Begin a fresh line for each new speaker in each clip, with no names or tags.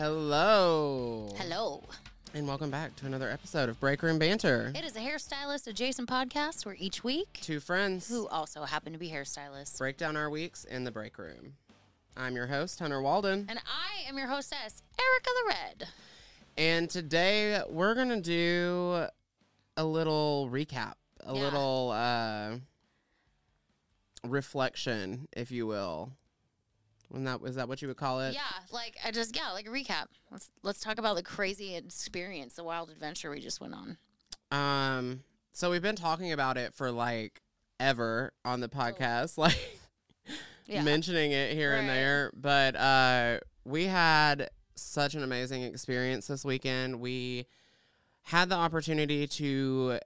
Hello.
Hello.
And welcome back to another episode of Break Room Banter.
It is a hairstylist adjacent podcast where each week,
Two friends
who also happen to be hairstylists,
break down our weeks in the break room. I'm your host, Hunter Walden.
and I am your hostess, Ericka the Red.
And today we're going to do a little recap, a
Yeah.
little uh, reflection, if you will. Isn't that, is that what you would call it?
Yeah, like I just yeah, like a recap. Let's let's talk about the crazy experience, the wild adventure we just went on.
Um, so we've been talking about it for like ever on the podcast, like
Yeah.
mentioning it here and there. But uh, we had such an amazing experience this weekend. We had the opportunity to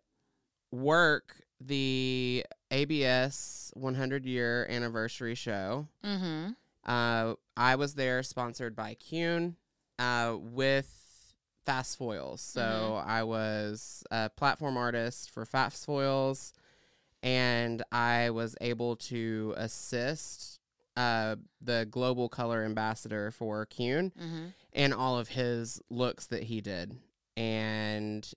work the ABS 100 year anniversary show.
Mm-hmm.
Uh, I was there, sponsored by Keune, uh, with Fast Foils. So I was a platform artist for Fast Foils, and I was able to assist uh, the global color ambassador for Keune
Mm-hmm.
in all of his looks that he did. And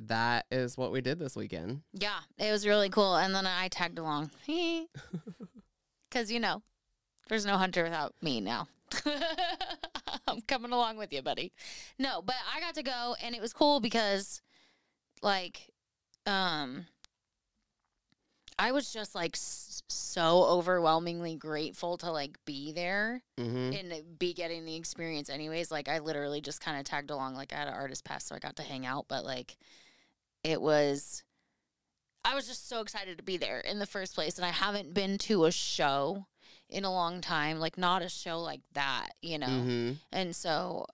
that is what we did this weekend.
Yeah, it was really cool, and then I tagged along because you know, there's no hunter without me now. I'm coming along with you, buddy. No, but I got to go, and it was cool because, like, um, I was just like s- so overwhelmingly grateful to like be there
hmm
and be getting the experience anyways like i literally just kind of tagged along like i had an artist pass so i got to hang out but like it was i was just so excited to be there in the first place and i haven't been to a show in a long time like not a show like that you know
hmm
and so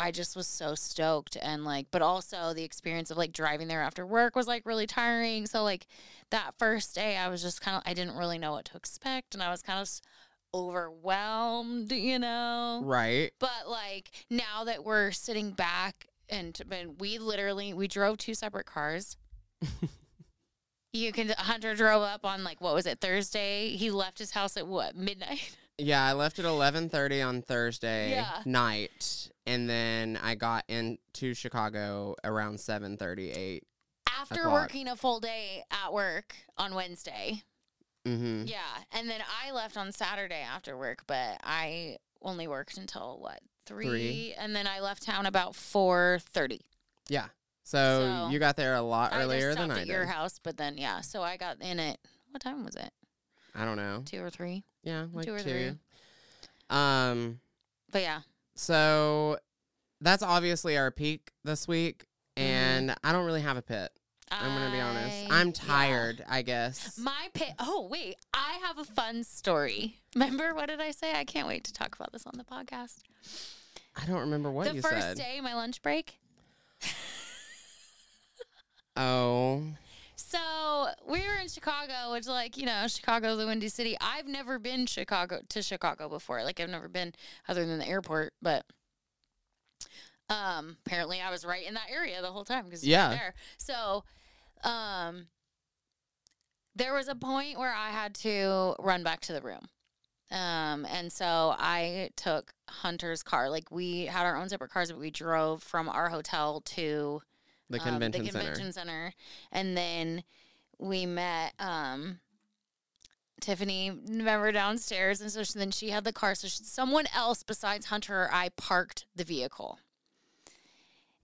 I just was so stoked and like but also the experience of like driving there after work was like really tiring. So like that first day I was just kind of I didn't really know what to expect and I was kind of overwhelmed, you know.
Right.
But like now that we're sitting back and and we literally we drove two separate cars. you can Hunter drove up on like what was it Thursday? He left his house at what midnight?
Yeah, I left at eleven thirty on Thursday
Yeah.
night, and then I got into Chicago around seven thirty eight.
After
o'clock.
working a full day at work on Wednesday.
Mm-hmm.
Yeah, and then I left on Saturday after work, but I only worked until what three,
Three.
and then I left town about four thirty.
Yeah. So,
So,
you got there a lot
I
earlier than I
at
did.
your house, but then yeah, so I got in at what time was it?
I don't know.
Two or three?
Yeah, like
Two or
two.
three.
Um.
But yeah,
So that's obviously our peak this week,
Mm-hmm.
and I don't really have a pit. I'm gonna be honest. I'm
yeah.
tired. I guess.
My pit. Oh wait, I have a fun story. Remember what did I say? I can't wait to talk about this on the podcast.
I don't remember what
the first
said.
day, my lunch break.
Oh.
So we were in Chicago, which, like, you know, Chicago, the Windy City. I've never been Chicago to Chicago before. Like, I've never been other than the airport, but um, apparently I was right in that area the whole time because
Yeah.
there. So, um, there was a point where I had to run back to the room. Um, and so I took Hunter's car. Like we had our own separate cars, but we drove from our hotel to
The
um,
convention,
the convention
center.
center. and then we met um, Tiffany. Remember downstairs, and so she, then she had the car. So she, someone else besides Hunter or I parked the vehicle,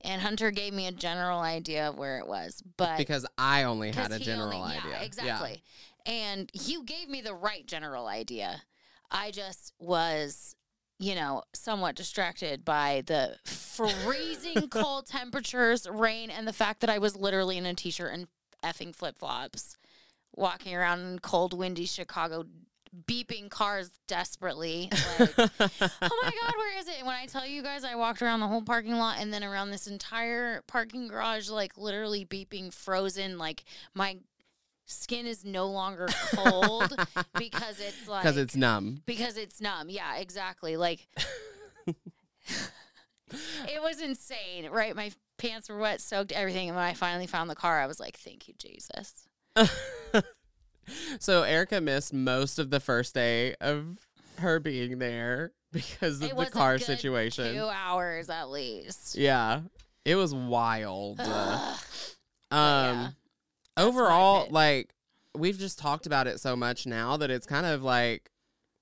and Hunter gave me a general idea of where it was, but
Because I only had a general
only-
idea.
Yeah, exactly. And you gave me the right general idea. I just was, you know, somewhat distracted by the freezing cold temperatures, rain, and the fact that I was literally in a t shirt and effing flip flops, walking around in cold, windy Chicago, beeping cars desperately. Like, oh my god, where is it? And when I tell you guys, I walked around the whole parking lot and then around this entire parking garage, like literally beeping, frozen. Like my skin is no longer cold because it's like
Because it's numb.
because it's numb. Yeah, exactly. Like it was insane, right? My pants were wet, soaked, everything. And when I finally found the car, I was like, "Thank you, Jesus."
so Ericka missed most of the first day of her being there because of
It
the car situation.
Two hours at least.
Yeah. It was wild. Um
yeah.
Overall like we've just talked about it so much now that it's kind of like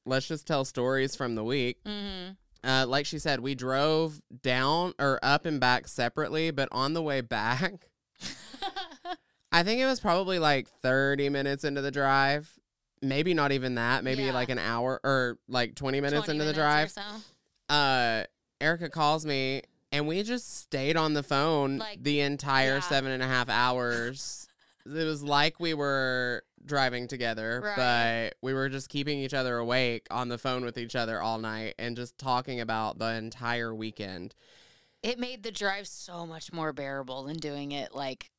let's just tell stories from the week.
Mhm.
Uh like she said, we drove down or up and back separately, but on the way back, I think it was probably like 30 minutes into the drive. Maybe not even that, maybe
Yeah.
like an hour or like 20 minutes
20
into the
minutes or
drive.
so.
uh Ericka calls me and we just stayed on the phone
Like,
the entire
yeah.
seven and a half hours. It was like we were driving together,
Right.
but we were just keeping each other awake on the phone with each other all night and just talking about the entire weekend.
It made the drive so much more bearable than doing it like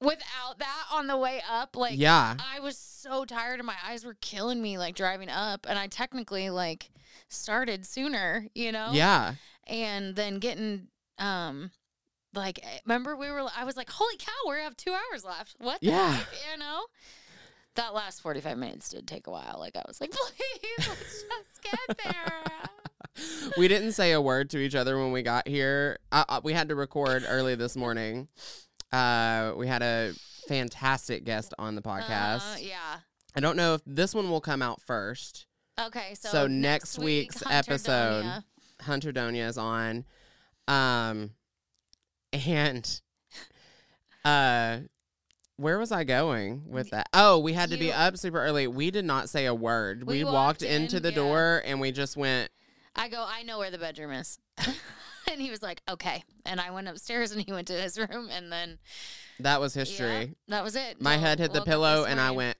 without that on the way up. Like
yeah.
I was so tired and my eyes were killing me like driving up and I technically like started sooner, you know?
Yeah.
And then getting um like eh, remember we were I was like, Holy cow, we have two hours left. What the
Yeah.
heck? You know? That last forty five minutes did take a while. Like I was like, please let's just get there.
we didn't say a word to each other when we got here. Uh, uh, we had to record early this morning. Uh, we had a fantastic guest on the podcast.
Uh, yeah.
I don't know if this one will come out first.
Okay, so,
So next
week,
week's
Hunter
episode-
Donia.
Hunter Donia is on. Um, and uh, where was I going with that? Oh, we had to be up super early. We did not say a word. We,
We
walked,
walked
into the
yeah.
door and we just went.
I go, I know where the bedroom is. and he was like, okay. And I went upstairs and he went to his room and then
That was
yeah,
history.
that was it.
My
Till
head hit the pillow and I went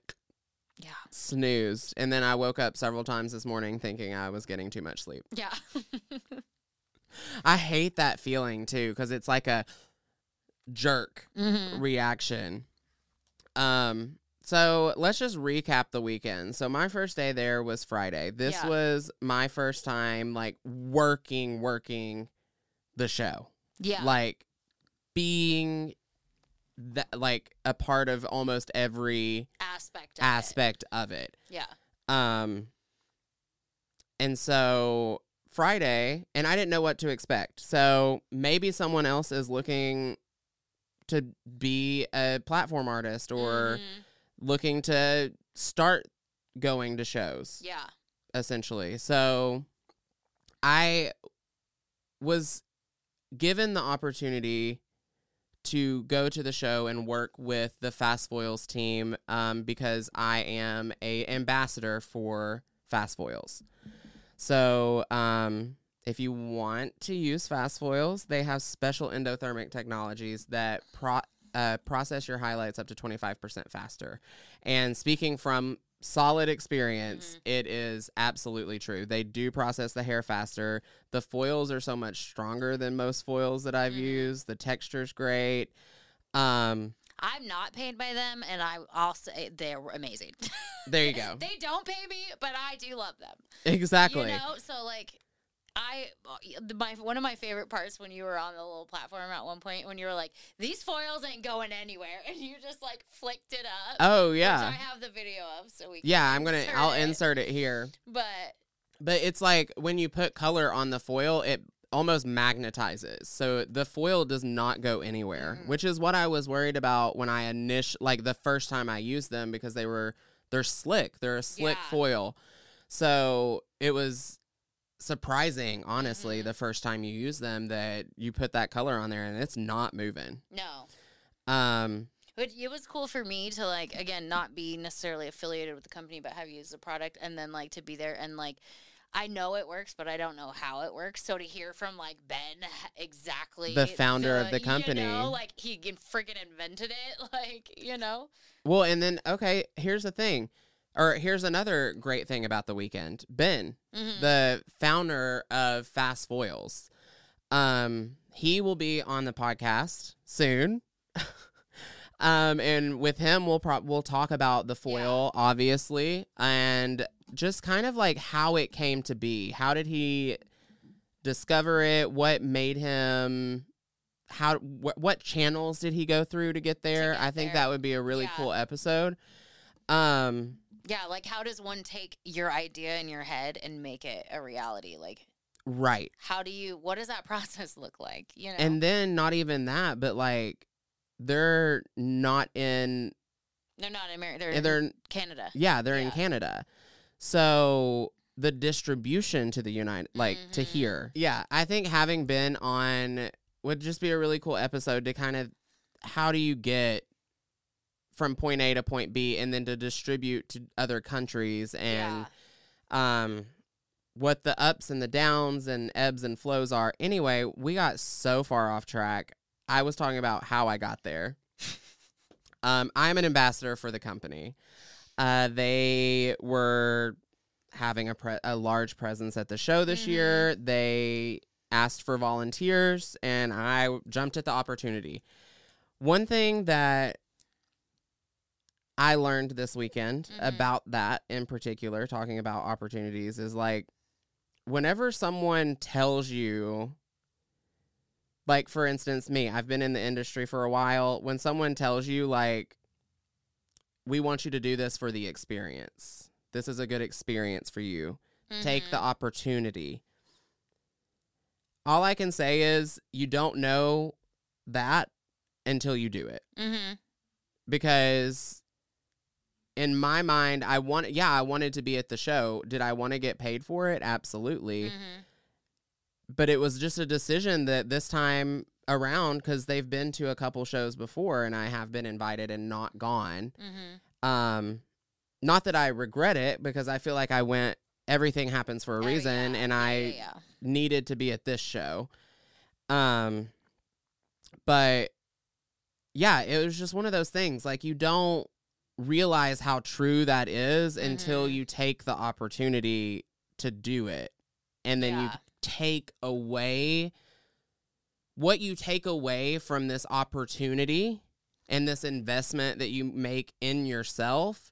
Yeah.
snooze. And then I woke up several times this morning thinking I was getting too much sleep.
Yeah.
I hate that feeling too because it's like a jerk
hmm
reaction. Um, so let's just recap the weekend. So my first day there was Friday. This
Yeah.
was my first time like working, working the show,
Yeah.
like being that like a part of almost every
aspect of
aspect of it.
It. Yeah.
Um, and so Friday, and I didn't know what to expect. So maybe someone else is looking to be a platform artist or
Mhm.
looking to start going to shows,
Yeah.
essentially. So I was given the opportunity to go to the show and work with the Fast Foils team um, because I am a ambassador for Fast Foils. So um, if you want to use Fast Foils, they have special endothermic technologies that pro- uh, process your highlights up to 25% faster. And speaking from solid experience, it is absolutely true. They do process the hair faster. The foils are so much stronger than most foils that I've
Mhm.
used. The texture's great. Um,
I'm not paid by them, and I, I'll say they're amazing.
there you go.
they don't pay me, but I do love them.
exactly.
You know, so like I uh, my one of my favorite parts when you were on the little platform at one point when you were like these foils ain't going anywhere and you just like flicked it up.
oh
Which I
yeah.
have the video of so we
Yeah, I'm going to I'll
it.
insert it here.
But
But it's like when you put color on the foil, it almost magnetizes. So the foil does not go anywhere,
Mhm.
which is what I was worried about when I initial like the first time I used them because they were they're slick. They're a slick
Yeah.
foil. So it was surprising, honestly,
Mhm.
the first time you use them that you put that color on there and it's not moving.
no.
Um
But it was cool for me to like again not be necessarily affiliated with the company, but have used the product, and then like to be there and like I know it works, but I don't know how it works. So to hear from like Ben exactly
The founder of the company, you
know, like he freaking invented it, like you know,
Well, and then okay, here's the thing. Or here's another great thing about the weekend. Ben,
Mhm.
the founder of Fast Foils. Um, he will be on the podcast soon. um, and with him, we'll pro- we'll talk about the foil, obviously, and just kind of like how it came to be. How did he discover it? What made him? How? Wh- what channels did he go through to get there?
get
I think
there.
that would be a really
Yeah.
cool episode. Um,
Yeah, like how does one take your idea in your head and make it a reality? Like
Right.
how do you what does that process look like? You know?
And then not even that, but like they're not in
they're not in America, they're,
they're
Canada.
yeah, they're in Canada. So the distribution to the United like to
Mhm.
here. Yeah, I think having Ben on would just be a really cool episode to kind of how do you get from point A to point B and then to distribute to other countries and
yeah.
um what the ups and the downs and ebbs and flows are. Anyway, we got so far off track. I was talking about how I got there. um, I'm an ambassador for the company. Uh, they were having a pre- a large presence at the show this
Mhm.
year. They asked for volunteers, and I jumped at the opportunity. One thing that I learned this weekend
Mhm.
about that in particular, talking about opportunities, is like whenever someone tells you, like for instance, me, I've been in the industry for a while. When someone tells you, like, we want you to do this for the experience, this is a good experience for you, take the
Mhm.
opportunity. All I can say is you don't know that until you do it
Mhm.
because in my mind I want yeah, I wanted to be at the show. Did I want to get paid for it? Absolutely.
Mhm.
But it was just a decision that this time around cuz they've been to a couple shows before and I have been invited and not gone.
Mhm.
Um not that I regret it because I feel like I went everything happens for a
Oh,
reason
yeah.
and I
yeah, yeah.
needed to be at this show. Um but yeah, it was just one of those things like you don't realize how true that is until
Mhm.
you take the opportunity to do it. And then you. Take away what you take away from this opportunity and this investment that you make in yourself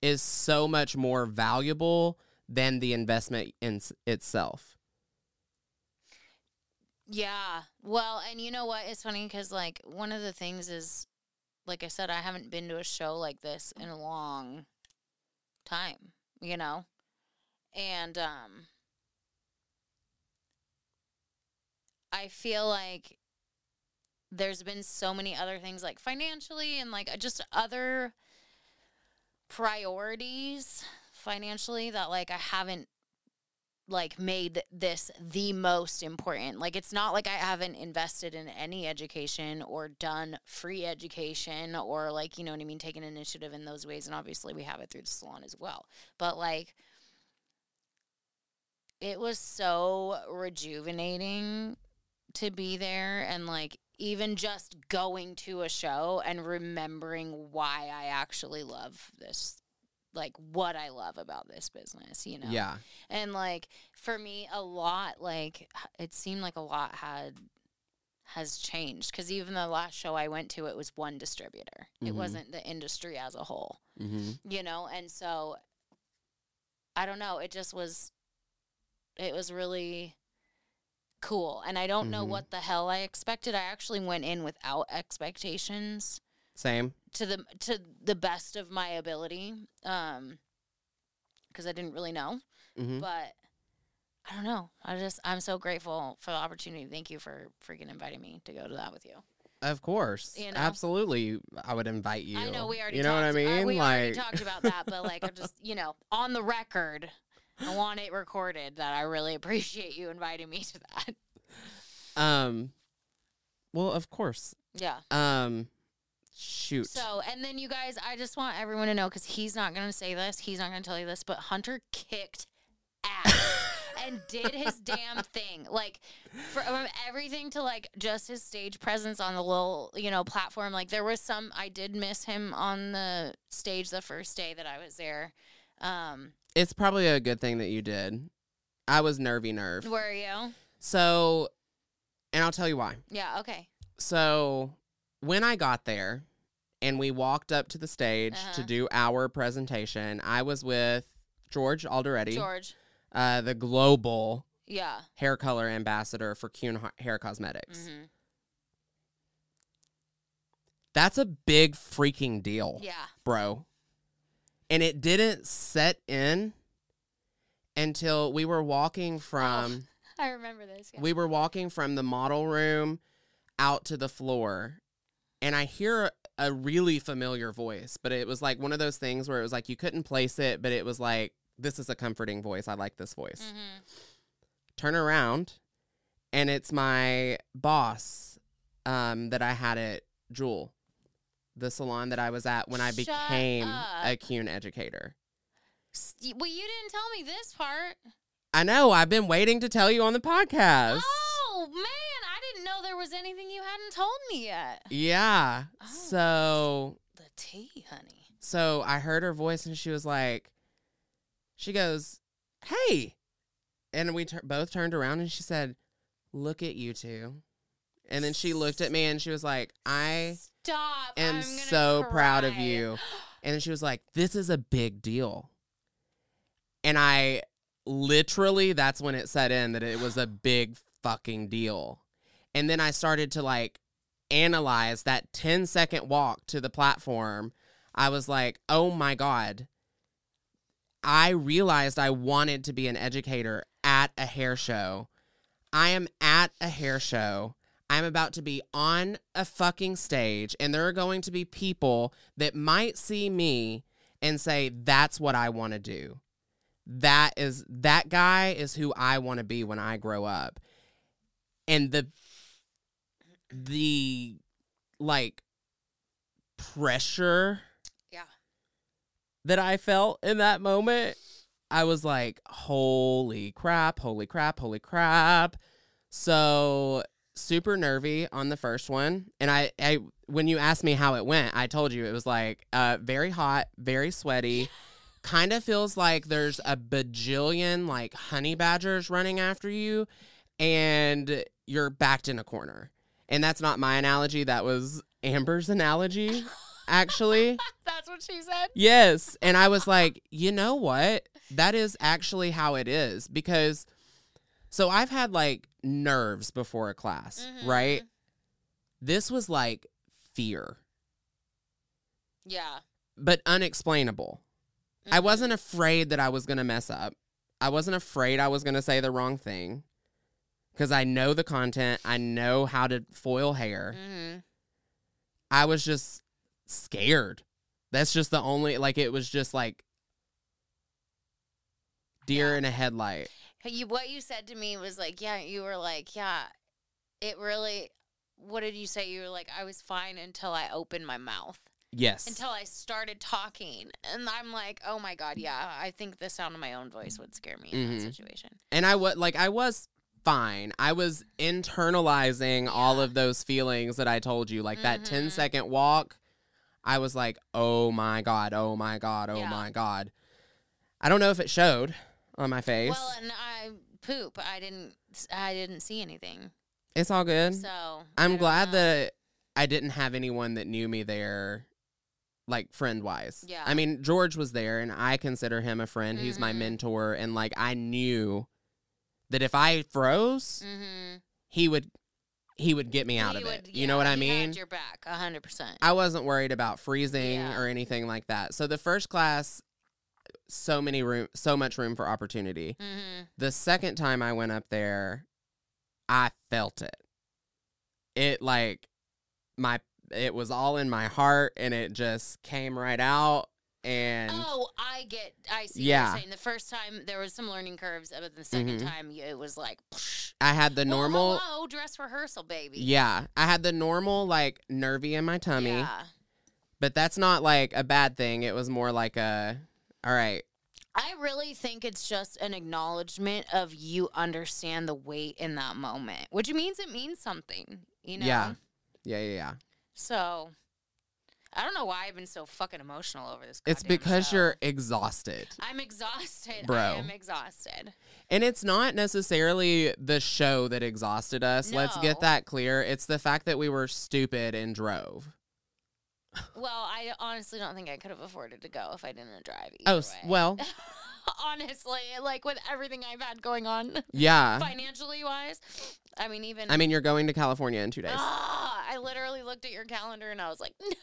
is so much more valuable than the investment in itself.
Yeah. Well, and you know what? It's funny because, like, one of the things is, like I said, I haven't been to a show like this in a long time, you know? And, um, I feel like there's been so many other things, like financially and, like, uh, just other priorities financially that, like, I haven't like made this the most important. Like it's not like I haven't invested in any education or done free education or like, you know what I mean, taken initiative in those ways and obviously we have it through the salon as well. But like it was so rejuvenating to be there and like even just going to a show and remembering why I actually love this like what I love about this business, you know.
Yeah.
And like for me, a lot like it seemed like a lot had has changed because even the last show I went to, it was one distributor. It
Mhm.
wasn't the industry as a whole,
hmm
you know. And so I don't know. It just was. It was really cool, and I don't know
Mhm.
what the hell I expected. I actually went in without expectations
Same.
to the to the best of my ability um because i didn't really know
hmm
but i don't know i just i'm so grateful for the opportunity thank you for freaking inviting me to go to that with you
Of course.
You know?
Absolutely. I would invite you.
i know we already
You know what I
uh,
mean?
we already talked about that but like i'm just you know on the record i want it recorded that i really appreciate you inviting me to that
um well, of course.
yeah
Um shoot.
So, and then you guys, I just want everyone to know because he's not going to say this, he's not going to tell you this, but Hunter kicked ass and did his damn thing. Like, from everything to like just his stage presence on the little, you know, platform. Like, there was some, I did miss him on the stage the first day that I was there. Um,
it's probably a good thing that you did. I was nervy nerve.
were you?
So and I'll tell you why.
Yeah, okay.
So when I got there and we walked up to the stage to
Uh-huh.
do our presentation, I was with George Alderetti,
George.
uh, the global
Yeah.
hair color ambassador for Keune Hair Cosmetics.
hmm
That's a big freaking deal,
Yeah.
bro. And it didn't set in until we were walking from
I remember this. Yeah.
we were walking from the model room out to the floor and I hear a really familiar voice, but it was like one of those things where it was like you couldn't place it, but it was like this is a comforting voice. I like this voice.
hmm
Turn around and it's my boss um, that I had at Jewel, the salon that I was at when I
Shut
became a
up.
Keune educator.
Well, you didn't tell me this part.
I know. I've been waiting to tell you on the podcast.
Oh man, I didn't know there was anything you hadn't told me yet.
Yeah.
Oh.
So
The tea, honey.
so I heard her voice and she was like, she goes, "Hey," and we both turned around and she said, "Look at you two. And then she looked at me and she was like, "I
Stop.
am so proud of you." And then she was like, "This is a big deal." And I literally that's when it set in that it was a big fucking deal. And then I started to like analyze that 10 second walk to the platform. I was like, "Oh my god." I realized I wanted to be an educator at a hair show. I am at a hair show. I'm about to be on a fucking stage, and there are going to be people that might see me and say, That's what I want to do. That is, that guy is who I want to be when I grow up. And the, the, like, pressure
Yeah.
that I felt in that moment, I was like, holy crap, holy crap, holy crap. So super nervy on the first one. And I, I when you asked me how it went, I told you it was like uh very hot, very sweaty. Kind of feels like there's a bajillion like honey badgers running after you and you're backed in a corner. And that's not my analogy, that was Amber's analogy, actually.
That's what she said.
Yes. And I was like, you know what? That is actually how it is because so I've had like nerves before a class,
Mhm.
right? This was like fear,
Yeah.
but unexplainable. I
Mhm.
wasn't afraid that I was going to mess up. I wasn't afraid I was going to say the wrong thing because I know the content, I know how to foil hair.
Mhm.
I was just scared. That's just the only like it was just like deer
Yeah.
in a headlight.
You, what you said to me was like, yeah, you were like, yeah, it really. What did you say? You were like, I was fine until I opened my mouth,
Yes.
until I started talking, and I'm like, oh my god, yeah, I think the sound of my own voice would scare me in
Mhm.
that situation.
and I was like I was fine. I was internalizing all of those feelings that I told you like that 10
Mhm.
second walk. I was like, "Oh my god, oh my god, oh
Yeah.
my god." I don't know if it showed on my face.
Well, and I poop. I didn't. I didn't see anything.
it's all good.
So
I'm glad
know.
that I didn't have anyone that knew me there, like friend wise.
Yeah.
I mean, George was there, and I consider him a friend. He's my
Mhm.
mentor, and like I knew that if I froze,
Mm-hmm.
he would he would get me out of it. You know what I mean?
Your back, hundred percent.
I wasn't worried about freezing
Yeah.
or anything like that. So the first class, so many room, so much room for opportunity.
Mm-hmm.
The second time I went up there, I felt it. It like my it was all in my heart and it just came right out and
Oh, I get. I see.
Yeah.
What you're saying. The first time there was some learning curves, but the 2nd
Mhm.
time it was like psh.
I had the normal
hello, dress rehearsal, baby.
yeah, I had the normal like nervy in my tummy,
Yeah.
but that's not like a bad thing. It was more like a all right.
I really think it's just an acknowledgement of you understand the weight in that moment, which means it means something. You know.
Yeah. Yeah, yeah, yeah.
So. I don't know why I've been so fucking emotional over this.
It's because
show.
you're exhausted.
I'm exhausted,
Bro.
I am exhausted.
And it's not necessarily the show that exhausted us. Let's get that clear. It's the fact that we were stupid and drove.
Well, I honestly don't think I could have afforded to go if I didn't drive.
Oh,
way.
well,
honestly, like with everything I've had going on
yeah.
financially wise, I mean, even
I mean, you're going to California in two days.
Ah, I literally looked at your calendar and I was like, no,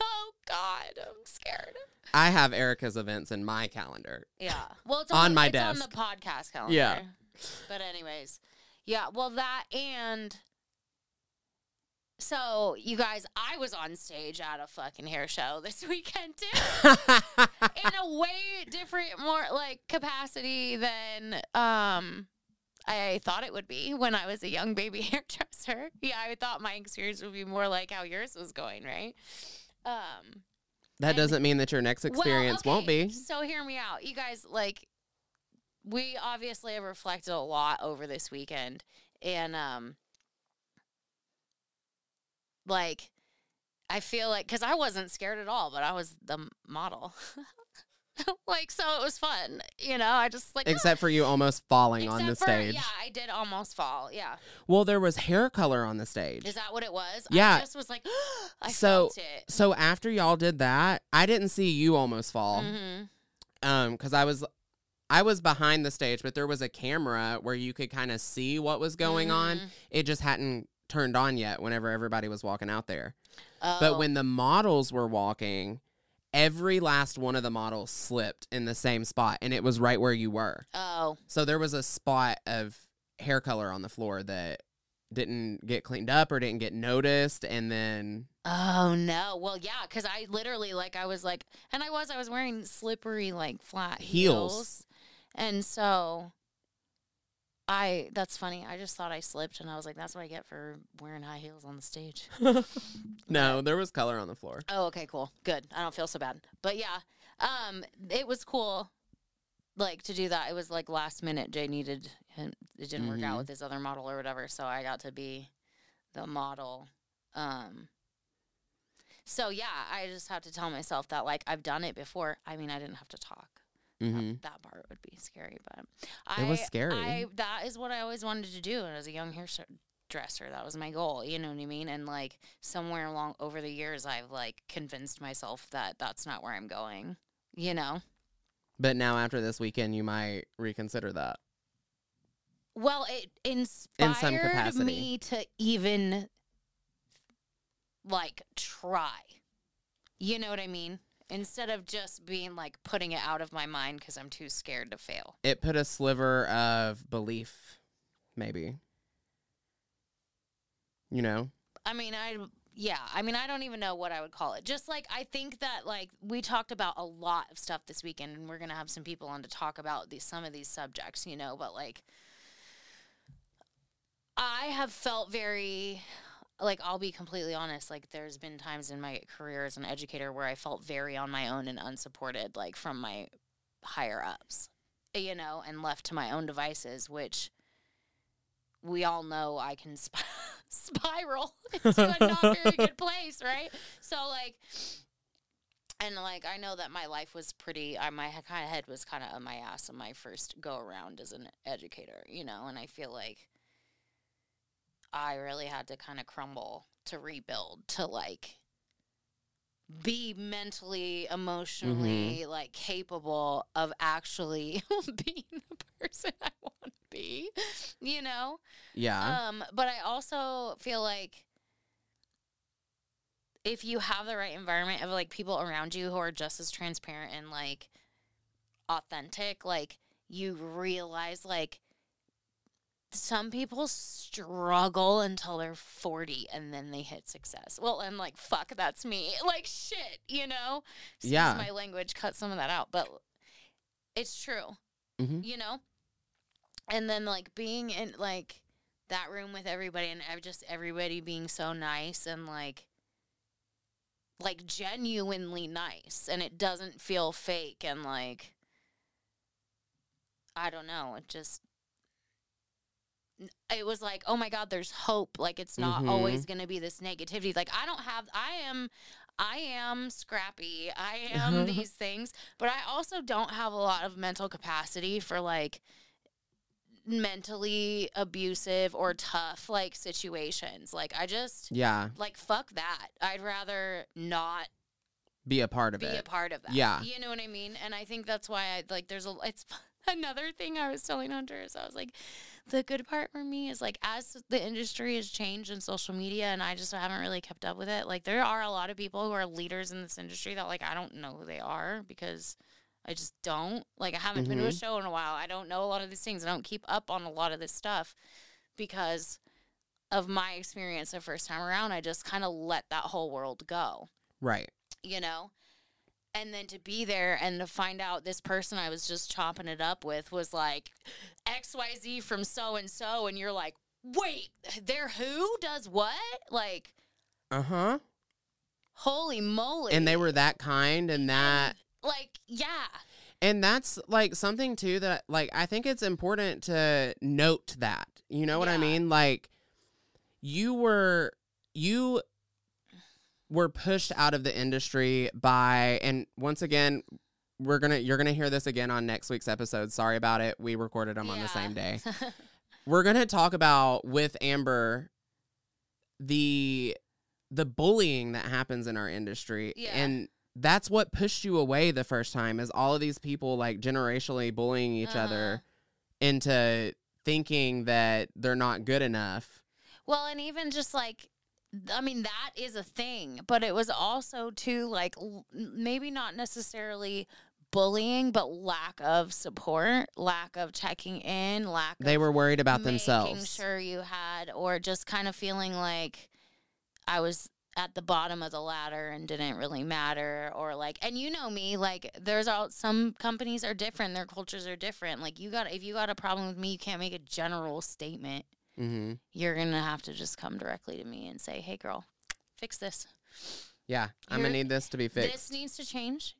God, I'm scared.
I have Ericka's events in my calendar.
Yeah. Well, it's
On my
it's on the
desk.
podcast calendar.
Yeah.
But anyways, yeah. Well, that and so you guys, I was on stage at a fucking hair show this weekend too, in a way different, more like capacity than um. I thought it would be when I was a young baby hairdresser. Yeah, I thought my experience would be more like how yours was going, right? Um,
that doesn't mean that your next
well,
experience won't be.
So hear me out. You guys like we obviously have reflected a lot over this weekend and um like I feel like cuz I wasn't scared at all, but I was the model. like so it was fun. You know, I just like
Except for you almost falling on the
for-
stage.
Yeah, I did almost fall. Yeah.
Well, there was hair color on the stage.
Is that what it was?
Yeah.
I just was like I
So- so after y'all did that, I didn't see you almost fall.
Mhm.
Um, because I was I was behind the stage, but there was a camera where you could kind of see what was going on.
Mhm.
It just hadn't turned on yet whenever everybody was walking out there.
Oh.
But when the models were walking, every last one of the models slipped in the same spot and it was right where you were.
Oh.
So there was a spot of hair color on the floor that didn't get cleaned up or didn't get noticed and then
Oh no. Well, yeah, because I literally like I was like, and I was I was wearing slippery like flat
Heels.
heels, and so I that's funny. I just thought I slipped, and I was like, that's what I get for wearing high heels on the stage.
no, there was color on the floor.
oh, okay, cool, good. I don't feel so bad. But yeah, um, it was cool. Like to do that, it was like last minute. Jay needed him. It didn't work
Mhm.
out with his other model or whatever, so I got to be the model. Um, so yeah, I just have to tell myself that like I've done it before. I mean, I didn't have to talk. That-
hmm
That, part would be scary, but I,
It was scary.
I, that is what I always wanted to do as a young hairdresser. That was my goal. You know what I mean? And like somewhere along over the years, I've like convinced myself that that's not where I'm going. You know?
But now after this weekend, you might reconsider that.
Well, it inspired
capacity.
me to even like try. You know what I mean? Instead of just being like putting it out of my mind because I'm too scared to fail.
It put a sliver of belief, maybe. You know?
I mean, I yeah, I mean, I don't even know what I would call it. Just like I think that like we talked about a lot of stuff this weekend, and we're gonna have some people on to talk about these some of these subjects, you know. But like, I have felt very like I'll be completely honest. Like, there's been times in my career as an educator where I felt very on my own and unsupported, like from my higher ups, eh, you know, and left to my own devices, which we all know I can sp- spiral into a not very good place, right? So like, and like I know that my life was pretty. I my kind of head was kind of on my ass on my first go around as an educator, you know, and I feel like I really had to kind of crumble to rebuild to like be mentally emotionally like capable of actually being the person I want to be you know
Yeah.
um, but I also feel like if you have the right environment of like people around you who are just as transparent and like authentic, like you realize like some people struggle until they're 40 and then they hit success. Well, and like, fuck, that's me. Like, shit, you know? Excuse
Yeah.
my language, cut some of that out, but it's true
Mhm.
you know and then like being in like that room with everybody and just everybody being so nice and like like genuinely nice and it doesn't feel fake and like i don't know it just it was like oh my god there's hope like it's not
Mhm.
always going to be this negativity like i don't have i am i am scrappy i am these things but i also don't have a lot of mental capacity for like mentally abusive or tough like situations like i just
yeah.
like fuck that i'd rather not
Be a part of
be
it.
Be a part of that.
Yeah.
You know what I mean? And I think that's why I like there's a it's another thing I was telling Hunter is I was like, the good part for me is like as the industry has changed in social media and I just haven't really kept up with it. Like there are a lot of people who are leaders in this industry that like I don't know who they are because I just don't. Like I haven't been to a
Mhm.
show in a while. I don't know a lot of these things. I don't keep up on a lot of this stuff because of my experience the first time around. I just kind of let that whole world go
Right.
you know? And then to be there and to find out this person I was just chopping it up with was like XYZ from so and so, and you're like, wait, they're who does what? Like,
Uh huh.
holy moly.
And they were that kind and that.
like, yeah.
And that's like something too that like I think it's important to note that. You know what I mean? Like you were you were pushed out of the industry by and once again we're to you're to hear this again on next week's episode. Sorry about it. We recorded them on the same day. We're to talk about with Amber the the bullying that happens in our industry
Yeah.
and that's what pushed you away the first time is all of these people like generationally bullying each
Uh-huh.
other into thinking that they're not good enough.
Well, and even just like, I mean, that is a thing, but it was also too like l- maybe not necessarily bullying, but lack of support, lack of checking in, lack
They
of
were worried about
making
themselves.
sure you had, or just kind of feeling like I was at the bottom of the ladder and didn't really matter, or like, and you know me, like, there's all some companies are different, their cultures are different. Like, you got if you got a problem with me, you can't make a general statement.
Hmm
You're gonna have to just come directly to me and say, "Hey, girl, fix this.
Yeah, I'm gonna need this to be fixed.
This needs to change.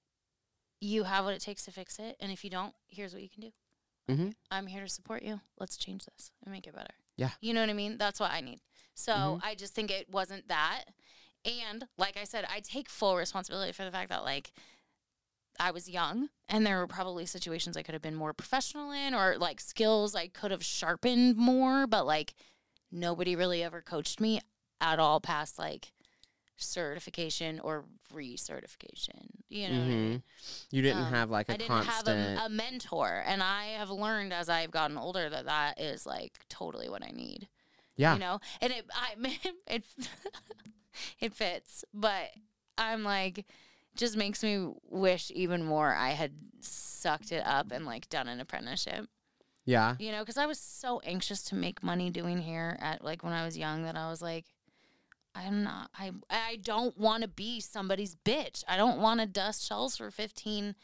You have what it takes to fix it, and if you don't, here's what you can do."
Mm-hmm.
I'm here to support you. Let's change this and make it better.
Yeah.
You know what I mean? That's what I need. So
Mhm.
I just think it wasn't that. And like I said, I take full responsibility for the fact that like I was young and there were probably situations I could have been more professional in or like skills I could have sharpened more, but like nobody really ever coached me at all past like certification or recertification. You know what I mean?
Mhm. You didn't
Um,
have like a
I didn't
constant.
have a, a mentor, and I have learned as I've gotten older that that is like totally what I need.
yeah,
You know, and it I it it fits, but I'm like just makes me wish even more I had sucked it up and like done an apprenticeship.
yeah,
You know, because I was so anxious to make money doing hair at like when I was young that I was like, I'm not. I I don't want to be somebody's bitch. I don't want to dust shells for 15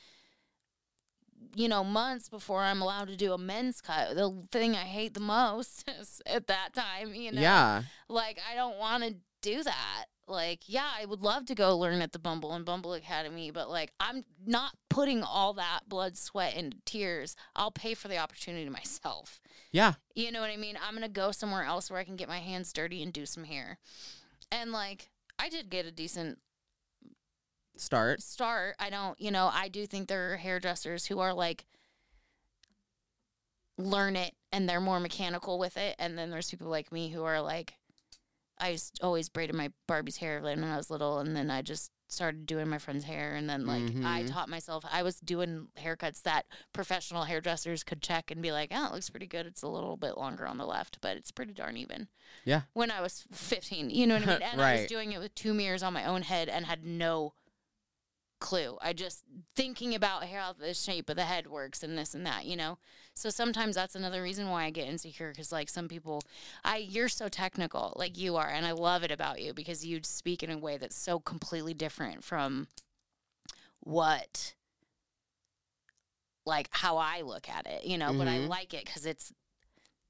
you know months before I'm allowed to do a men's cut. The thing I hate the most is at that time, you know.
yeah.
Like I don't want to do that. Like yeah, I would love to go learn at the Bumble and Bumble Academy, but like I'm not putting all that blood, sweat and tears. I'll pay for the opportunity myself.
Yeah.
You know what I mean? I'm going to go somewhere else where I can get my hands dirty and do some hair. And like I did get a decent
Start.
start. I don't, you know, I do think there are hairdressers who are like learn it and they're more mechanical with it. And then there's people like me who are like, I used always braided my Barbie's hair when I was little, and then I just started doing my friend's hair, and then like I
Mhm.
taught myself. I was doing haircuts that professional hairdressers could check and be like, "Oh, it looks pretty good. It's a little bit longer on the left, but it's pretty darn even."
Yeah.
When I was 15, you know what I mean? And I was
Right.
doing it with two mirrors on my own head and had no clue. I just thinking about how the shape of the head works and this and that, you know. So sometimes that's another reason why I get insecure because like some people, I you're so technical like you are, and I love it about you because you speak in a way that's so completely different from what like how I look at it, you know. But I
Mhm.
like it because it's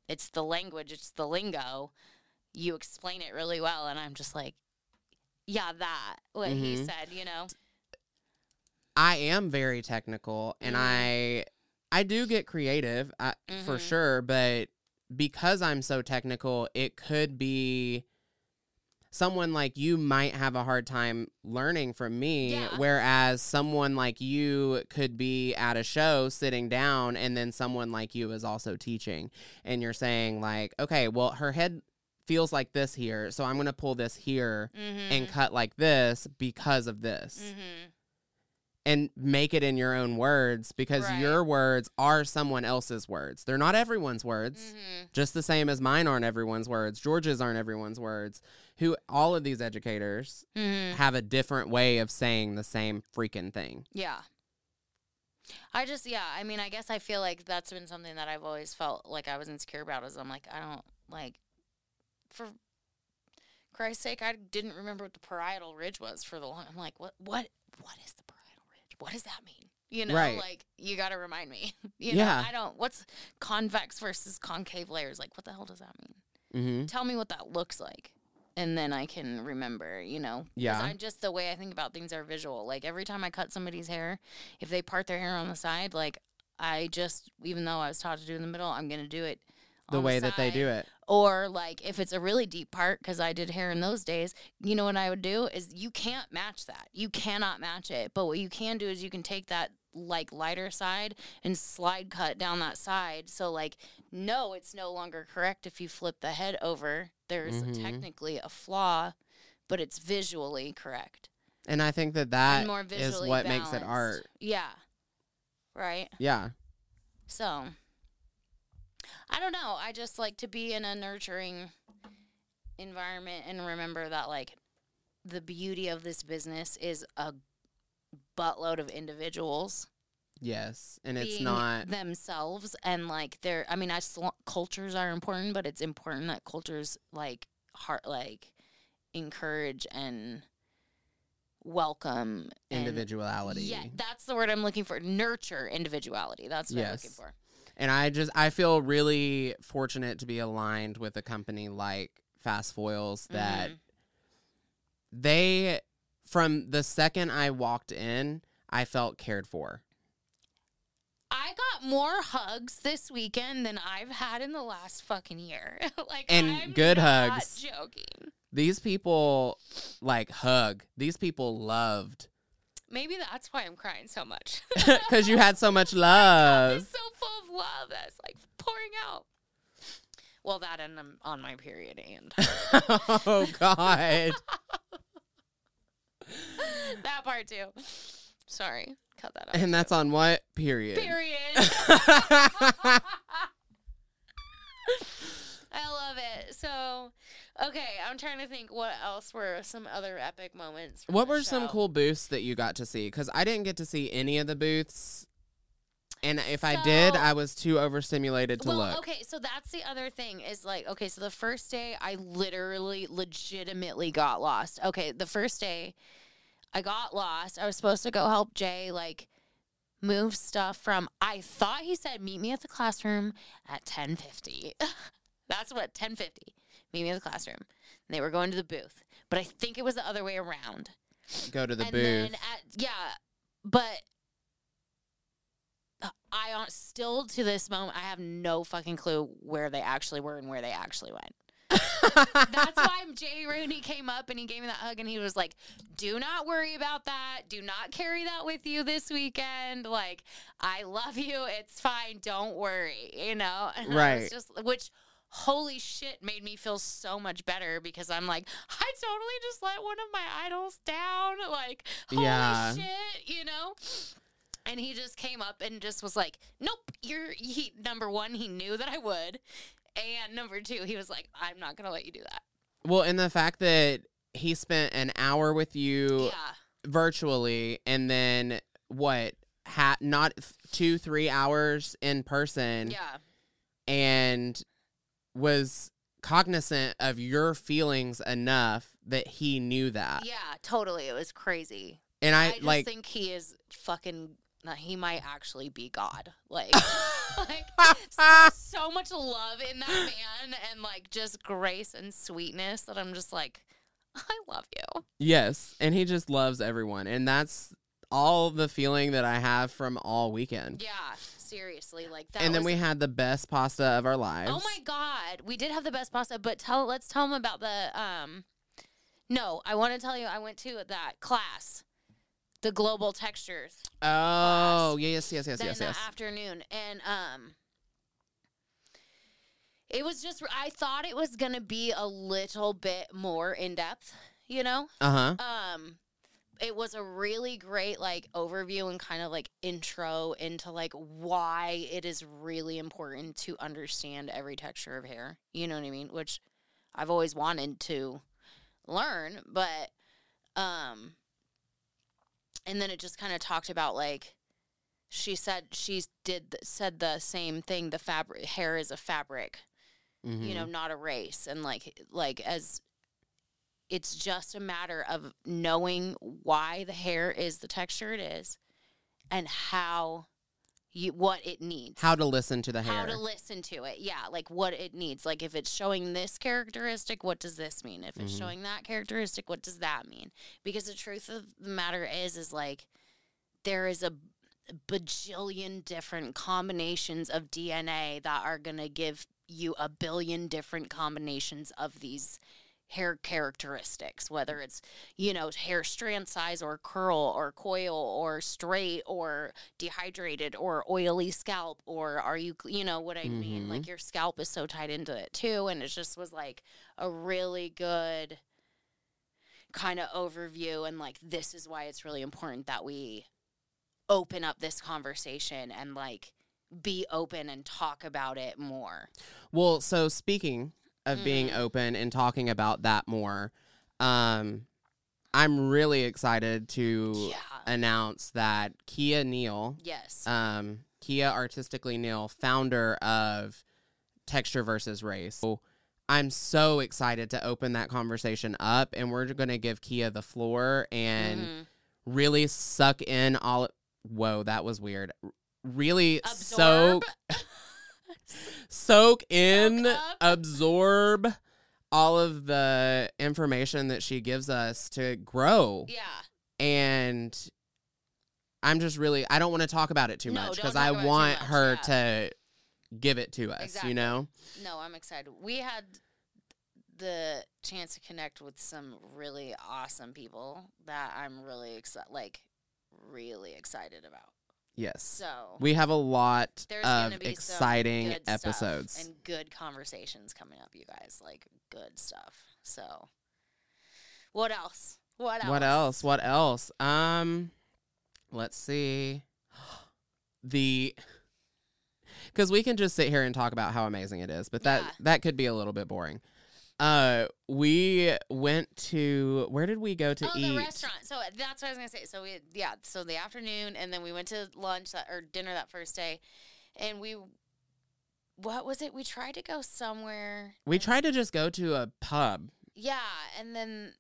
it's the language, it's the lingo. You explain it really well, and I'm just like, yeah, that what he
Mhm.
said, you know.
I am very technical and
Mhm.
I I do get creative uh, for sure, but because I'm so technical, it could be someone like you might have a hard time learning from me
Yeah.
whereas someone like you could be at a show sitting down and then someone like you is also teaching and you're saying like okay well her head feels like this here so i'm going to pull this here
Mm-hmm.
and cut like this because of this
mm-hmm.
And make it in your own words because
Right.
your words are someone else's words. They're not everyone's words.
Mhm.
Just the same as mine aren't everyone's words. George's aren't everyone's words. Who all of these educators
Mhm.
have a different way of saying the same freaking thing.
Yeah. I just yeah, I mean, I guess I feel like that's been something that I've always felt like I was insecure about is I'm like, I don't like for Christ's sake, I didn't remember what the parietal ridge was for the long I'm like, what what what is the? What does that mean? You know,
Right.
like you gotta remind me. you
Yeah.
know, I don't what's convex versus concave layers, like what the hell does that mean?
Mm-hmm.
tell me what that looks like and then i can remember you know.
Yeah.
i just the way i think about things are visual like every time i cut somebody's hair if they part their hair on the side like i just even though i was taught to do it in the middle i'm gonna do it
The way that they do it.
Or like if it's a really deep part because i did hair in those days you know what i would do is you can't match that you cannot match it but what you can do is you can take that like lighter side and slide cut down that side so like no it's no longer correct if you flip the head over there's
Mhm.
technically a flaw but it's visually correct
And I think that that is what makes it art.
yeah right
Yeah.
so I don't know. I just like to be in a nurturing environment and remember that like the beauty of this business is a buttload of individuals
Yes. And it's not
themselves and like they're I mean I sl- cultures are important but it's important that cultures like heart like encourage and welcome and
individuality.
yeah, that's the word I'm looking for. Nurture individuality. That's what I'm looking
Yes.
for.
And I just I feel really fortunate to be aligned with a company like Fast Foils that
Mhm.
they from the second I walked in, I felt cared for.
I got more hugs this weekend than I've had in the last fucking year. like,
And
I'm
good
not
hugs.
Joking.
These people like hug. These people loved
Maybe that's why I'm crying so much.
because you had so much love.
so full of love that's like pouring out. Well, that and I'm on my period and
oh God.
that part too. Sorry, cut that out.
and that's on what period?
period. I love it. So, okay, I'm trying to think what else were some other epic moments.
what were some cool booths that you got to see? Because I didn't get to see any of the booths. And if I did, I was too overstimulated to
well,
look.
okay, so that's the other thing is like, okay, so the first day I literally, legitimately got lost. Okay, the first day I got lost. I was supposed to go help Jay, like, move stuff from. I thought he said meet me at the classroom at ten fifty. that's what ten fifty. Meet me in the classroom. And they were going to the booth, but I think it was the other way around.
Go to the
and
booth.
then at yeah, but uh, I still to this moment I have no fucking clue where they actually were and where they actually went. That's why Jay Rooney came up and he gave me that hug and he was like, "Do not worry about that. Do not carry that with you this weekend. Like, I love you. It's fine. Don't worry." You know, and
Right.
was just which. Holy shit, made me feel so much better because I'm like, I totally just let one of my idols down. Like, holy
Yeah.
shit, you know? And he just came up and just was like, Nope, you're he number one, he knew that I would. And number two, he was like, I'm not gonna let you do that.
well, and the fact that he spent an hour with you
Yeah.
virtually and then what? Ha- not two, three hours in person
Yeah.
and was cognizant of your feelings enough that he knew that.
Yeah, totally. It was crazy.
And
I,
I,
just
like
think he is fucking he might actually be God. Like like so, so much love in that man and like just grace and sweetness that I'm just like, I love you.
yes, and he just loves everyone and that's all the feeling that I have from all weekend.
Yeah, seriously. Like that
and then
was-
we had the best pasta of our lives.
Oh my god, we did have the best pasta, but tell let's tell them about the um No, I want to tell you I went to that class. The global textures.
Oh, yes, yes, yes,
then
yes,
in
yes.
the afternoon and um it was just I thought it was going to be a little bit more in depth, you know?
Uh huh.
Um it was a really great like overview and kind of like intro into like why it is really important to understand every texture of hair. You know what I mean? Which I've always wanted to learn, but um and then it just kind of talked about like she said she did th- said the same thing the fabric hair is a fabric you know
Mhm.
not a race and like like as it's just a matter of knowing why the hair is the texture it is and how you what it needs.
How to listen to the hair.
how to listen to it. Yeah like what it needs. Like if it's showing this characteristic what does this mean? If it's
Mhm.
showing that characteristic what does that mean? Because the truth of the matter is is like there is a bajillion different combinations of dna that are going to give you a billion different combinations of these hair characteristics whether it's you know hair strand size or curl or coil or straight or dehydrated or oily scalp or are you you know what i mean
Mhm.
like your scalp is so tied into it too and it just was like a really good kind of overview and like this is why it's really important that we open up this conversation and like be open and talk about it more
Well, so speaking of being
Mhm.
open and talking about that more, um, I'm really excited to
yeah
announce that Kia Neal,
yes
um, Kia Artistically Neal, founder of Texture versus Race. So I'm so excited to open that conversation up, and we're going to give Kia the floor and
Mhm.
really suck in all. Whoa, that was weird. Really
Absorb.
soak soak in,
up.
absorb all of the information that she gives us to grow.
yeah
And I'm just really I don't want to talk about it too
No,
much because I
about it too
want her
yeah.
to give it to us,
Exactly.
you know?
No, I'm excited. We had the chance to connect with some really awesome people that I'm really excited, like really excited about.
Yes.
So
We have a lot
there's
of
gonna be some
exciting
good stuff
episodes.
and good conversations coming up, you guys. Like good stuff. So, what else? What else?
What else? What else? Um, let's see. The because we can just sit here and talk about how amazing it is, but that
Yeah.
that could be a little bit boring. Uh, we went to where did we go to
oh,
eat?
the restaurant. So that's what I was gonna say. So we, yeah. So the afternoon, and then we went to lunch that, or dinner that first day, and we, what was it? We tried to go somewhere.
We tried to just go to a pub.
Yeah, and then,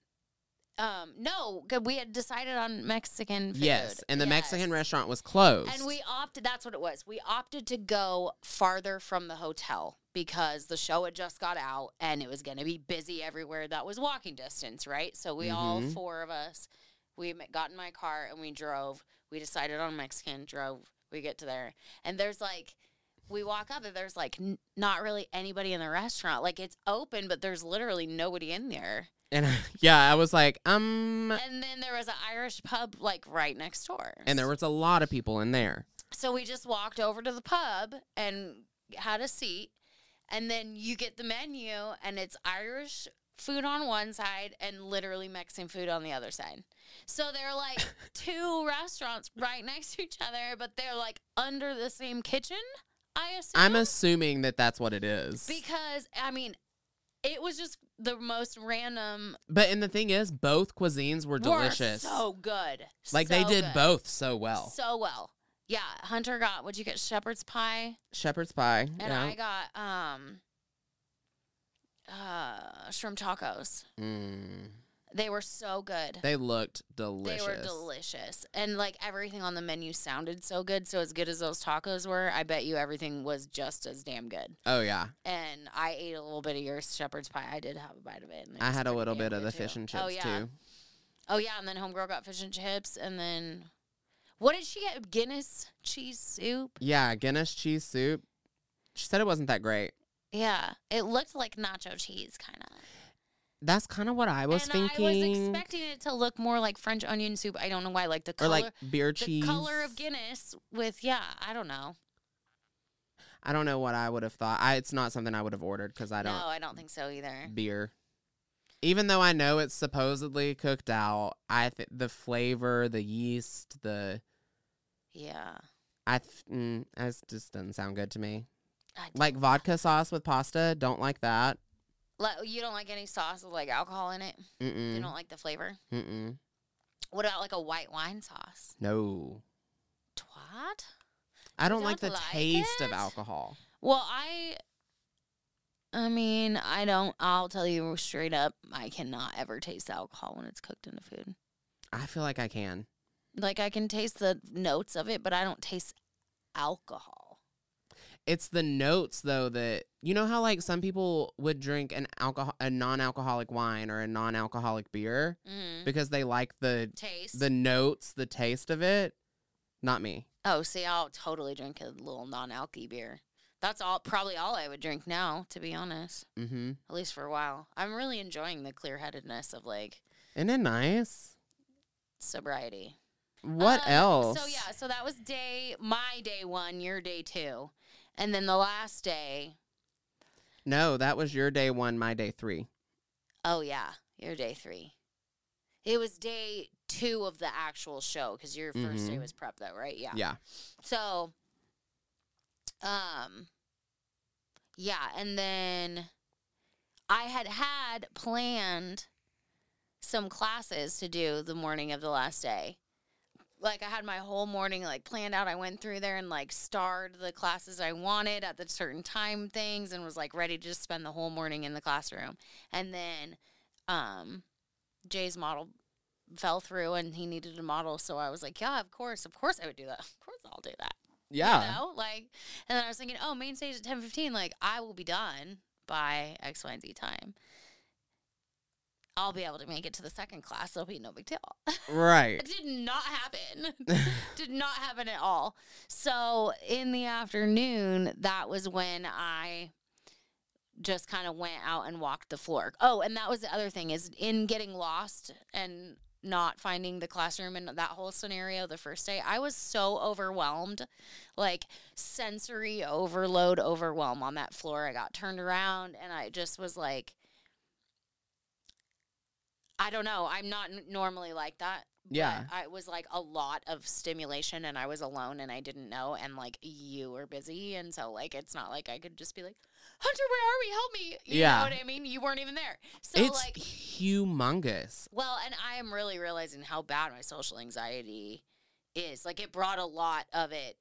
um, no, we had decided on Mexican food.
Yes, and the Mexican restaurant was closed.
And we opted, that's what it was. We opted to go farther from the hotel because the show had just got out and it was going to be busy everywhere that was walking distance, right? So we all
Mhm.
four of us, we got in my car and we drove. We decided on Mexican, drove. We get to there. And there's like, we walk up and there's like n- not really anybody in the restaurant. Like it's open, but there's literally nobody in there.
And yeah, I was like, um,
And then there was an Irish pub like right next door.
and there was a lot of people in there.
So we just walked over to the pub and had a seat. And then you get the menu, and it's Irish food on one side and literally Mexican food on the other side. So they're like two restaurants right next to each other, but they're like under the same kitchen, I assume.
I'm assuming that that's what it is.
because, I mean, it was just the most random.
but and the thing is, both cuisines were
were
delicious.
so good.
like they did
good.
both so well.
So well. Yeah. Hunter got, what'd you get? Shepherd's pie.
Shepherd's pie.
And
yeah.
I got um uh shrimp tacos.
Mm.
They were so good.
They looked delicious.
They were delicious. And like everything on the menu sounded so good. So as good as those tacos were, I bet you everything was just as damn good.
Oh yeah,
And I ate a little bit of your shepherd's pie. I did have a bite of it. and it
I had a little bit of the
too.
fish and oh, chips
oh, yeah.
too.
Oh yeah, and then homegirl got fish and chips and then what did she get? Guinness cheese soup?
Yeah, Guinness cheese soup. She said it wasn't that great.
Yeah. It looked like nacho cheese kind of.
That's kind of what I was
and
thinking.
I was expecting it to look more like French onion soup. I don't know why. Like the color, or
like beer
the
cheese.
color of Guinness with yeah. I don't know.
I don't know what I would have thought. I, it's not something I would have ordered because I don't
no, I don't think so either.
beer. Even though I know it's supposedly cooked out, I think the flavor, the yeast, the
Yeah.
I th- mm, it just doesn't sound good to me. Like vodka sauce with pasta, don't like that.
Like, you don't like any sauce with like alcohol in it. You
Mm-mm.
don't like the flavor.
Mm-mm.
What about like a white wine sauce?
No.
Twat.
I don't, like
don't
the
like
taste of alcohol.
Well, I. I mean, I don't. I'll tell you straight up, I cannot ever taste alcohol when it's cooked into food.
I feel like I can.
Like I can taste the notes of it, but I don't taste alcohol.
It's the notes though that you know how like some people would drink an alcohol a non-alcoholic wine or a non-alcoholic beer
Mm.
because they like the
Taste.
the notes, the taste of it. Not me.
oh, see, I'll totally drink a little non-alky beer. That's all. Probably all I would drink now, to be honest.
Mm-hmm.
At least for a while. I'm really enjoying the clear-headedness of like
Isn't it nice?
sobriety.
What
Um,
else?
So yeah, so that was day my day one, your day two, and then the last day.
No, that was your day one, my day three.
Oh yeah, your day three. It was day two of the actual show because your 1st day
Mhm.
was prep though, right? Yeah.
Yeah.
So, um, yeah, and then I had had planned some classes to do the morning of the last day. Like I had my whole morning like planned out. I went through there and like starred the classes I wanted at the certain time things and was like ready to just spend the whole morning in the classroom. And then um Jay's model fell through and he needed a model, so I was like, Yeah, of course, of course I would do that. Of course I'll do that.
Yeah.
You know, like, and then I was thinking, oh, main stage at ten fifteen. Like, I will be done by X, Y, and Z time. I'll be able to make it to the second class. It'll be no big deal.
Right.
it did not happen. did not happen at all. So in the afternoon, that was when I just kind of went out and walked the floor. Oh, and that was the other thing is in getting lost and not finding the classroom and that whole scenario the first day, I was so overwhelmed, like sensory overload, overwhelm on that floor. I got turned around and I just was like, I don't know. I'm not n- normally like that.
Yeah.
I was like a lot of stimulation and I was alone and I didn't know and like you were busy and so like it's not like I could just be like, Hunter, where are we? Help me. You
Yeah.
know what I mean? You weren't even there. So
it's
like
humongous.
well, and I am really realizing how bad my social anxiety is. Like it brought a lot of it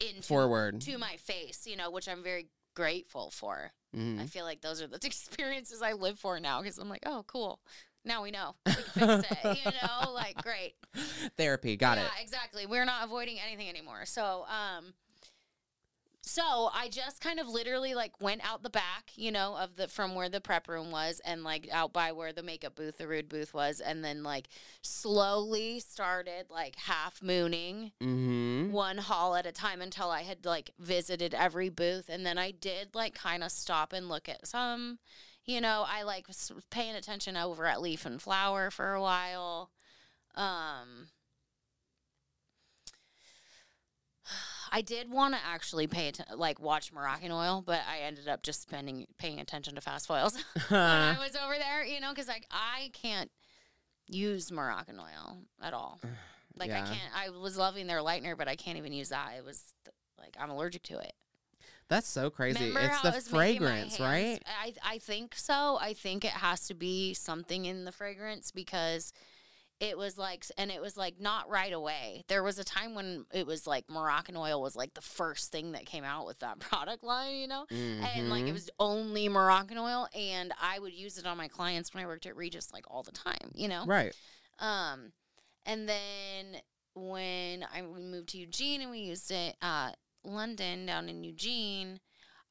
in
Forward.
to my face, you know, which I'm very grateful for.
Mhm.
I feel like those are the experiences I live for now because I'm like, oh, cool. Now we know. We can fix it. You know, like great.
Therapy. Got
yeah,
it.
Yeah, exactly. We're not avoiding anything anymore. So, um, so I just kind of literally like went out the back, you know, of the from where the prep room was, and like out by where the makeup booth, the rude booth was, and then like slowly started like half mooning
Mm-hmm.
one hall at a time until I had like visited every booth, and then I did like kind of stop and look at some. You know, I like was paying attention over at Leaf and Flower for a while. Um, I did want to actually pay like watch Moroccanoil, but I ended up just spending paying attention to fast foils when I was over there. You know, because like I can't use Moroccanoil at all. Like I can't. I was loving their lightener, but I can't even use that. It was like I'm allergic to it.
That's so crazy.
Remember
it's the
it was making my
fragrance, right?
I I think so. I think it has to be something in the fragrance because it was like, and it was like not right away. There was a time when it was like Moroccanoil was like the first thing that came out with that product line, you know. And like it
Mhm.
was only Moroccanoil, and I would use it on my clients when I worked at Regis like all the time, you know.
right.
Um, and then when I moved to Eugene and we used it at London down in Eugene,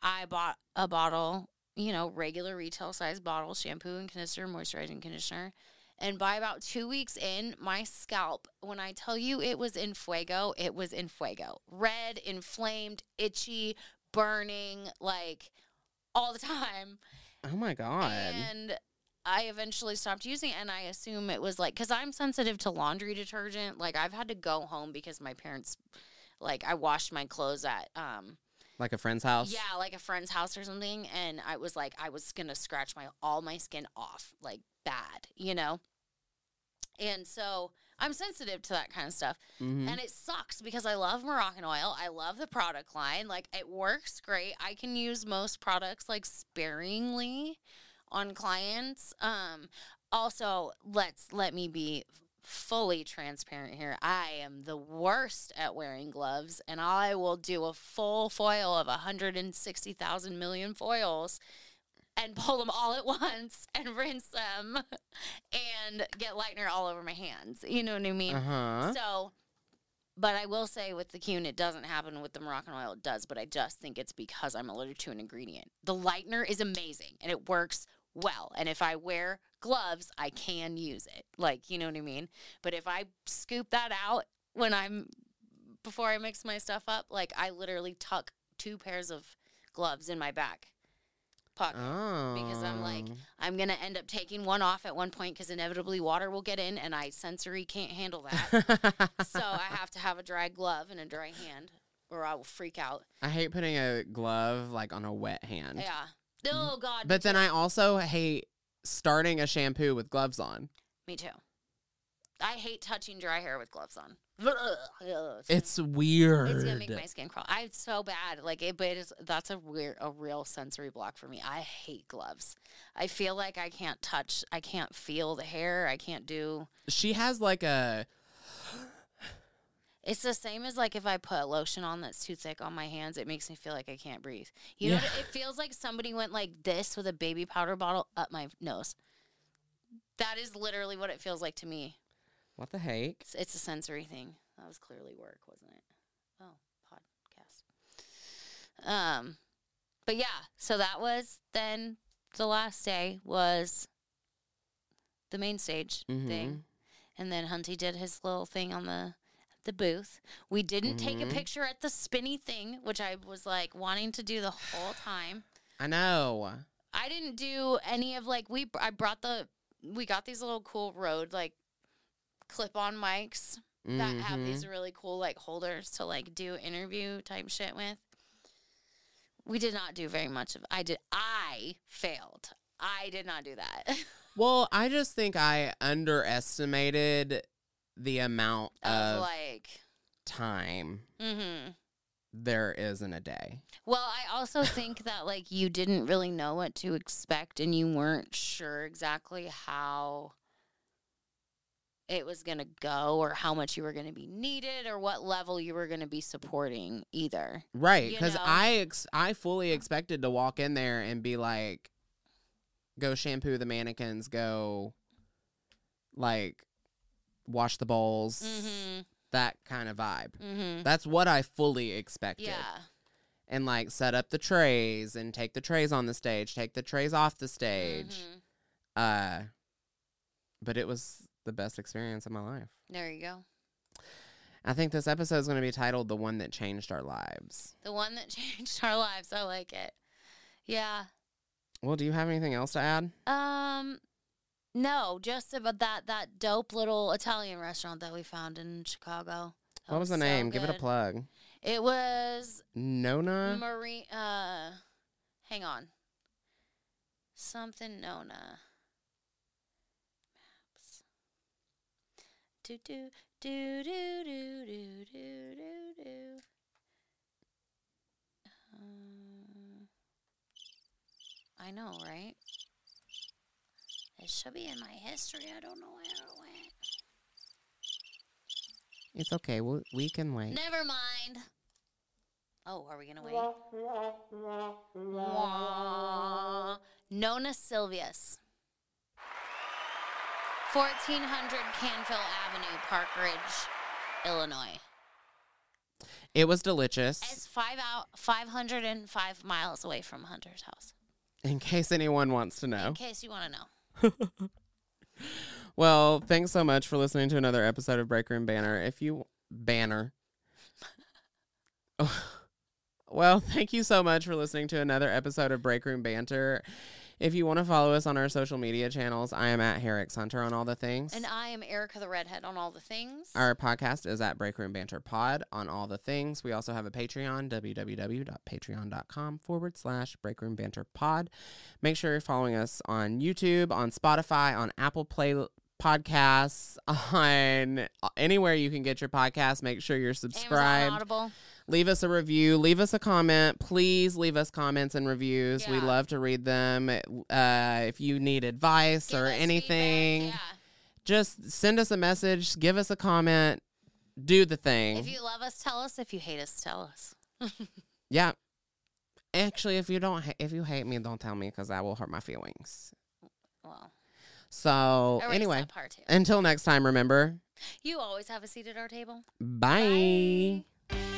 I bought a bottle, you know, regular retail size bottle, shampoo and conditioner, moisturizing conditioner. And by about two weeks in, my scalp, when I tell you it was in fuego, it was in fuego. Red, inflamed, itchy, burning, like all the time
Oh my god.
and I eventually stopped using it, and I assume it was like because I'm sensitive to laundry detergent. Like I've had to go home because my parents, like I washed my clothes at um
Like a friend's house?
Yeah, like a friend's house or something, and I was like, I was gonna scratch my all my skin off, like bad, you know. And so I'm sensitive to that kind of stuff,
Mhm.
and it sucks because I love Moroccanoil. I love the product line, like it works great. I can use most products like sparingly on clients. Um, also, let's let me be fully transparent here. I am the worst at wearing gloves, and I will do a full foil of 160,000 million foils and pull them all at once and rinse them and get lightener all over my hands. You know what I mean?
Uh-huh.
So, but I will say with the Keune, it doesn't happen with the Moroccanoil. It does, but I just think it's because I'm allergic to an ingredient. The lightener is amazing and it works well. And if I wear gloves, I can use it. Like, you know what I mean? But if I scoop that out when I'm before I mix my stuff up, like I literally tuck two pairs of gloves in my back pocket.
Oh.
Because I'm like, oh. I'm gonna end up taking one off at one point because inevitably water will get in, and I sensory can't handle that. so I have to have a dry glove and a dry hand, or I will freak out.
I hate putting a glove like on a wet hand.
Yeah. Oh God.
But then I also hate starting a shampoo with gloves on.
me too. I hate touching dry hair with gloves on. It's,
It's weird.
it's gonna make my skin crawl. I it's so bad. Like it, but it is that's a weird, a real sensory block for me. I hate gloves. I feel like I can't touch. I can't feel the hair. I can't do.
she has like a
It's the same as like if I put lotion on that's too thick on my hands, it makes me feel like I can't breathe. You know,
Yeah.
what? it feels like somebody went like this with a baby powder bottle up my nose. That is literally what it feels like to me.
what the heck?
It's, it's a sensory thing. That was clearly work, wasn't it? Oh, podcast. Um, but yeah, so that was then the last day was the main stage
Mhm.
thing, and then Hunty did his little thing on the the booth. We didn't take a
Mhm.
picture at the spinny thing, which I was like wanting to do the whole time.
I know.
I didn't do any of like we. I brought the we got these little cool road like clip on mics that have
Mhm.
these really cool like holders to like do interview type shit with. We did not do very much of. I did. I failed. I did not do that.
Well, I just think I underestimated the amount
of
of
like.
time
Mm-hmm.
there is in a day.
Well, I also think that like you didn't really know what to expect and you weren't sure exactly how it was going to go or how much you were going to be needed or what level you were going to be supporting either.
Right, because? I ex- I fully expected to walk in there and be like, go shampoo the mannequins, go like wash the bowls,
Mhm.
that kind of vibe.
Mhm.
That's what I fully expected.
Yeah.
And like set up the trays and take the trays on the stage, take the trays off the stage.
Mhm.
Uh but it was the best experience of my life.
There you go.
I think this episode is going to be titled "The One That Changed Our Lives."
The one that changed our lives. I like it. Yeah.
Well, do you have anything else to add?
Um no, just about that that dope little Italian restaurant that we found in Chicago. That
What was the
so
name? Give it a plug.
It was
Nona.
Marie. Uh, hang on. Something Nona. Maps. Do do do do do do do do do. Um, I know, right? It should be in my history. I don't know where it went.
It's okay. We, we can wait.
Never mind. Oh, are we gonna wait? Wah. Nonna Silvia's. 1400 Canfield Avenue, Park Ridge, Illinois.
It was delicious.
It's five out, 505 miles away from Hunter's house.
In case anyone wants to know.
In case you want to know.
Well, thanks so much for listening to another episode of Break Room Banner. If you banner. well, thank you so much for listening to another episode of Break Room Banter. If you want to follow us on our social media channels, I am at HairXHunter on all the things.
And I am Ericka the Redhead on all the things.
Our podcast is at Break Room Banter Pod on all the things. We also have a Patreon, www.patreon.com forward slash Break Room Banter Pod. Make sure you're following us on YouTube, on Spotify, on Apple Play Podcasts, on uh, anywhere you can get your podcast. Make sure you're
Amazon
subscribed.
Audible.
Leave us a review. Leave us a comment. Please leave us comments and reviews. We love to read them. Uh, if you need advice
Give
or anything,
feedback,
just send us a message. Give us a comment. Do the thing.
If you love us, tell us. If you hate us, tell us.
yeah. Actually, if you don't, ha- if you hate me, don't tell me because that will hurt my feelings.
Well,
So
erase
anyway, until next time, remember.
You always have a seat at our table.
Bye.
Bye.